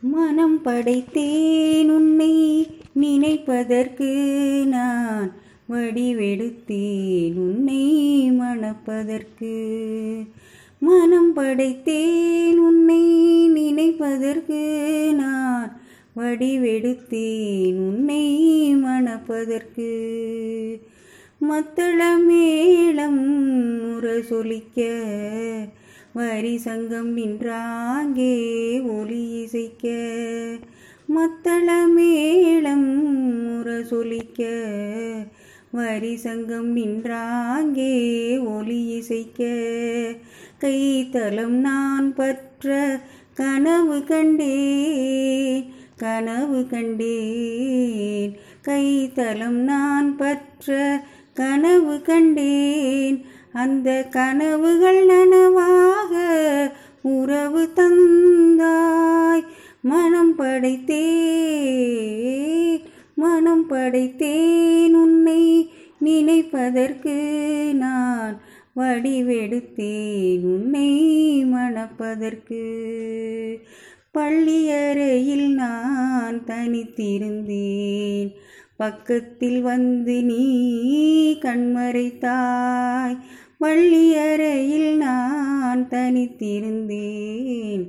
மனம் படைத்தேன் உன்னை நினைப்பதற்கு நான் வடிவெடுத்தேன் உன்னை மணப்பதற்கு. மனம் படைத்தேன் உன்னை நினைப்பதற்கு நான் வடிவெடுத்தேன் உன்னை மணப்பதற்கு. மத்தள மேளம் முரசொலிக்க வரி சங்கம் நின்றாங்கே ஒலி இசைக்க மத்தள மேளம் முரசொலிக்க வரி சங்கம் நின்றாங்கே ஒலி இசைக்க கைத்தலம் நான் பற்ற கனவு கண்டேன் கனவு கண்டேன். கைத்தலம் நான் பற்ற கனவு கண்டேன் அந்த கனவுகள் நனவாக உறவு தந்தாய். மனம் படைத்தேன் மனம் படைத்தேன் உன்னை நினைப்பதற்கு நான் வடிவெடுத்தேன். உன்னை மணப்பதற்கு பள்ளியறையில் நான் தனித்திருந்தேன். பக்கத்தில் வந்து நீ கண்மறைத்தாய். வள்ளியறையில் நான் தனித்திருந்தேன்.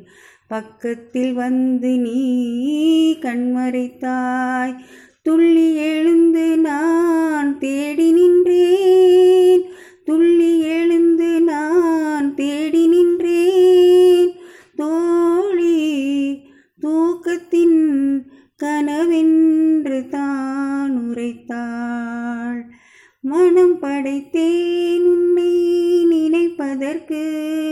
பக்கத்தில் வந்து நீ கண்மறைத்தாய். துள்ளி எழுந்து நான் தேடி நின்றேன். தூக்கத்தின் கனவென்று தான் உரைத்தாள். மனம் படைத்தேன் உன்னை நினைப்பதற்கு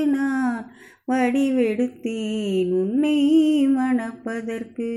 நான் வடிவெடுத்தேன் உன்னை மணப்பதற்கு.